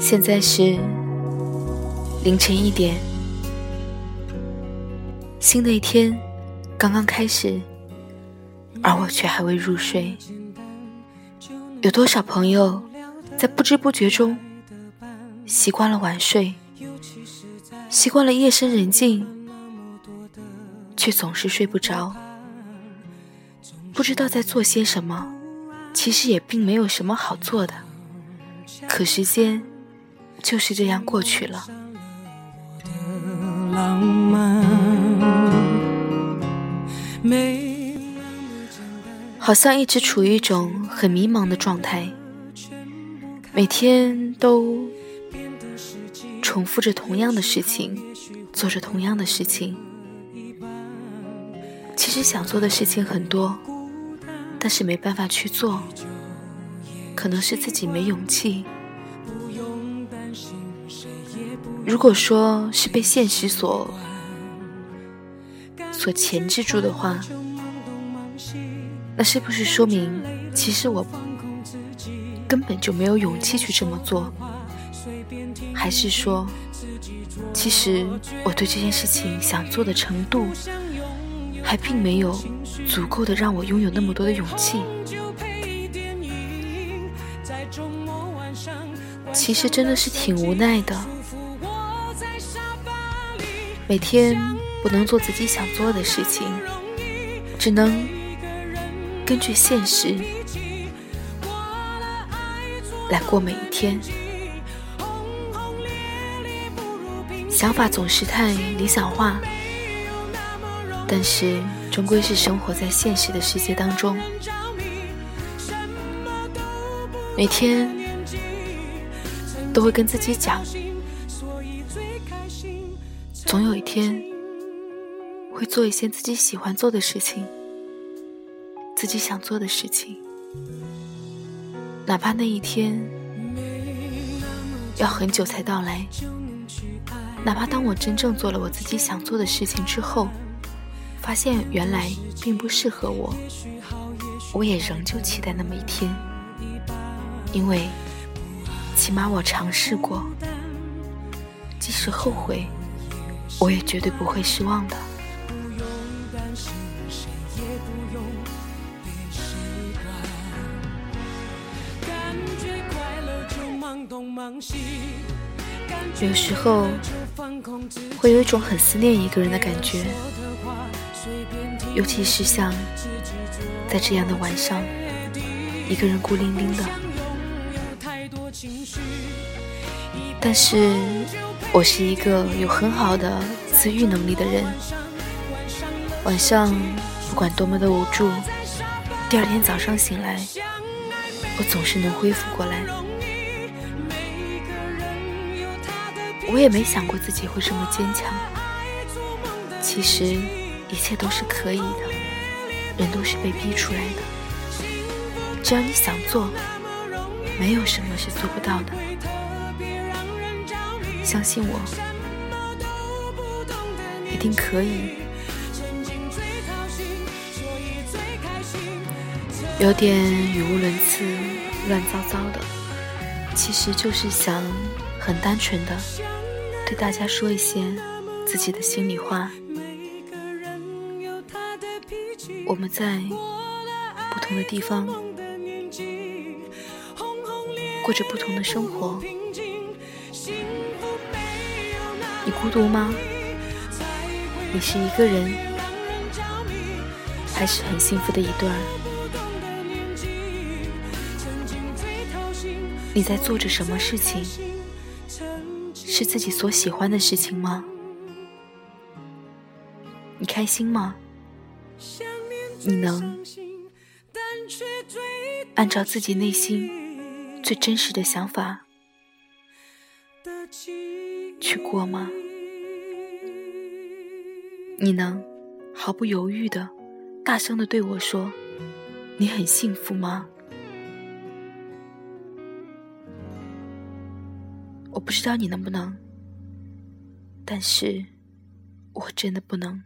现在是凌晨一点，新的一天刚刚开始，而我却还未入睡。有多少朋友在不知不觉中习惯了晚睡，习惯了夜深人静，却总是睡不着，不知道在做些什么，其实也并没有什么好做的，可时间。就是这样过去了。好像一直处于一种很迷茫的状态，每天都重复着同样的事情，做着同样的事情。其实想做的事情很多，但是没办法去做，可能是自己没勇气。如果说是被现实所所钳制住的话，那是不是说明其实我根本就没有勇气去这么做？还是说，其实我对这件事情想做的程度，还并没有足够的让我拥有那么多的勇气？其实真的是挺无奈的。每天不能做自己想做的事情，只能根据现实来过每一天。想法总是太理想化，但是终归是生活在现实的世界当中。每天都会跟自己讲。总有一天，会做一些自己喜欢做的事情，自己想做的事情，哪怕那一天要很久才到来，哪怕当我真正做了我自己想做的事情之后，发现原来并不适合我，我也仍旧期待那么一天，因为起码我尝试过，即使后悔。我也绝对不会失望的。有时候会有一种很思念一个人的感觉，尤其是像在这样的晚上，一个人孤零零的。但是。我是一个有很好的自愈能力的人，晚上不管多么的无助，第二天早上醒来，我总是能恢复过来。我也没想过自己会这么坚强，其实一切都是可以的，人都是被逼出来的，只要你想做，没有什么是做不到的。相信我，一定可以。有点语无伦次、乱糟糟的，其实就是想很单纯的对大家说一些自己的心里话。我们在不同的地方过着不同的生活。孤独吗？你是一个人，还是很幸福的一对儿？你在做着什么事情？是自己所喜欢的事情吗？你开心吗？你能按照自己内心最真实的想法？去过吗？你能毫不犹豫的、大声的对我说：“你很幸福吗？”我不知道你能不能，但是我真的不能。